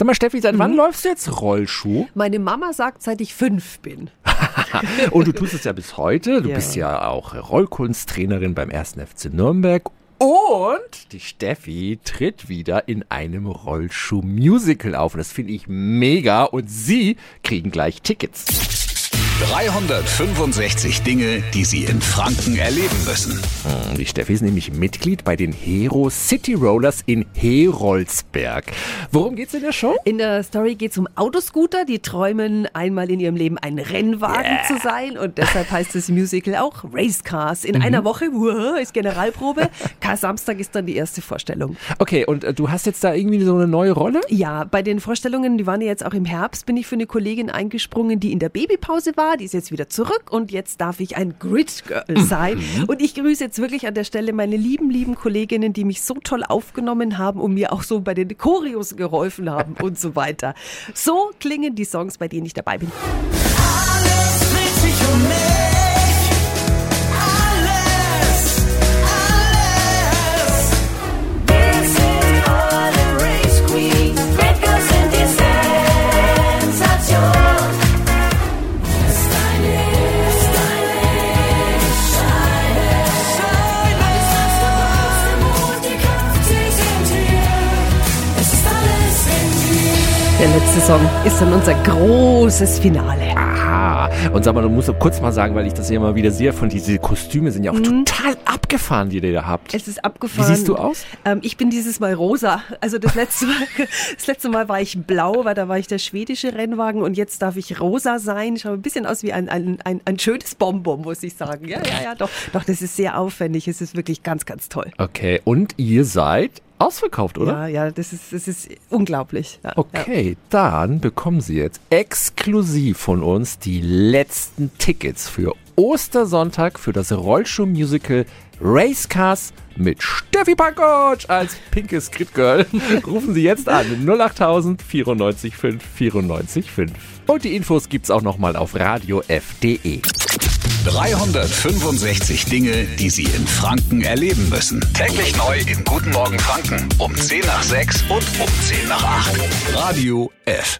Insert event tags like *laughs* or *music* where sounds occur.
Sag mal, Steffi, seit wann läufst du jetzt Rollschuh? Meine Mama sagt, seit ich fünf bin. *laughs* Und du tust es ja bis heute. Du Ja. bist ja auch Rollkunsttrainerin beim 1. FC Nürnberg. Und die Steffi tritt wieder in einem Rollschuh-Musical auf. Und das finde ich mega. Und sie kriegen gleich Tickets. 365 Dinge, die Sie in Franken erleben müssen. Hm, Die Steffi ist nämlich Mitglied bei den Hero City Rollers in Heroldsberg. Worum geht's in der Show? In der Story geht es um Autoscooter, die träumen, einmal in ihrem Leben ein Rennwagen zu sein. Und deshalb *laughs* heißt das Musical auch Race Cars. In einer Woche uah, ist Generalprobe. Kar Samstag ist dann die erste Vorstellung. Okay, und äh, du hast jetzt da irgendwie so eine neue Rolle? Ja, bei den Vorstellungen, die waren ja jetzt auch im Herbst, bin ich für eine Kollegin eingesprungen, die in der Babypause war. Die ist jetzt wieder zurück und jetzt darf ich ein Grid Girl sein. Und ich grüße jetzt wirklich an der Stelle meine lieben, lieben Kolleginnen, die mich so toll aufgenommen haben und mir auch so bei den Choreos geholfen haben und so weiter. So klingen die Songs, bei denen ich dabei bin. Alles dreht sich um Der letzte Song ist dann unser großes Finale. Aha. Und sag mal, du musst kurz mal sagen, weil ich das ja immer wieder sehe, von diese Kostüme sind ja auch total abgefahren, die ihr da habt. Es ist abgefahren. Wie siehst du aus? Ähm, ich bin dieses Mal rosa. Also das letzte Mal, *laughs* das letzte Mal war ich blau, weil da war ich der schwedische Rennwagen und jetzt darf ich rosa sein. Ich schaue ein bisschen aus wie ein, ein, ein, ein schönes Bonbon, muss ich sagen. Ja, ja, ja, doch. Doch, das ist sehr aufwendig. Es ist wirklich ganz, ganz toll. Okay, und ihr seid ausverkauft, oder? Ja, ja, das ist, das ist unglaublich. Ja, Okay, dann bekommen Sie jetzt exklusiv von uns die letzten Tickets für Ostersonntag für das Rollschuh-Musical Race Cars mit Steffi Pankotsch als pinkes Grid Girl. *laughs* Rufen Sie jetzt an 08000 94 5 94 5. Und die Infos gibt's auch nochmal auf radiof.de. 365 Dinge, die Sie in Franken erleben müssen. Täglich neu in Guten Morgen Franken um 10 nach 6 und um 10 nach 8. Radio F.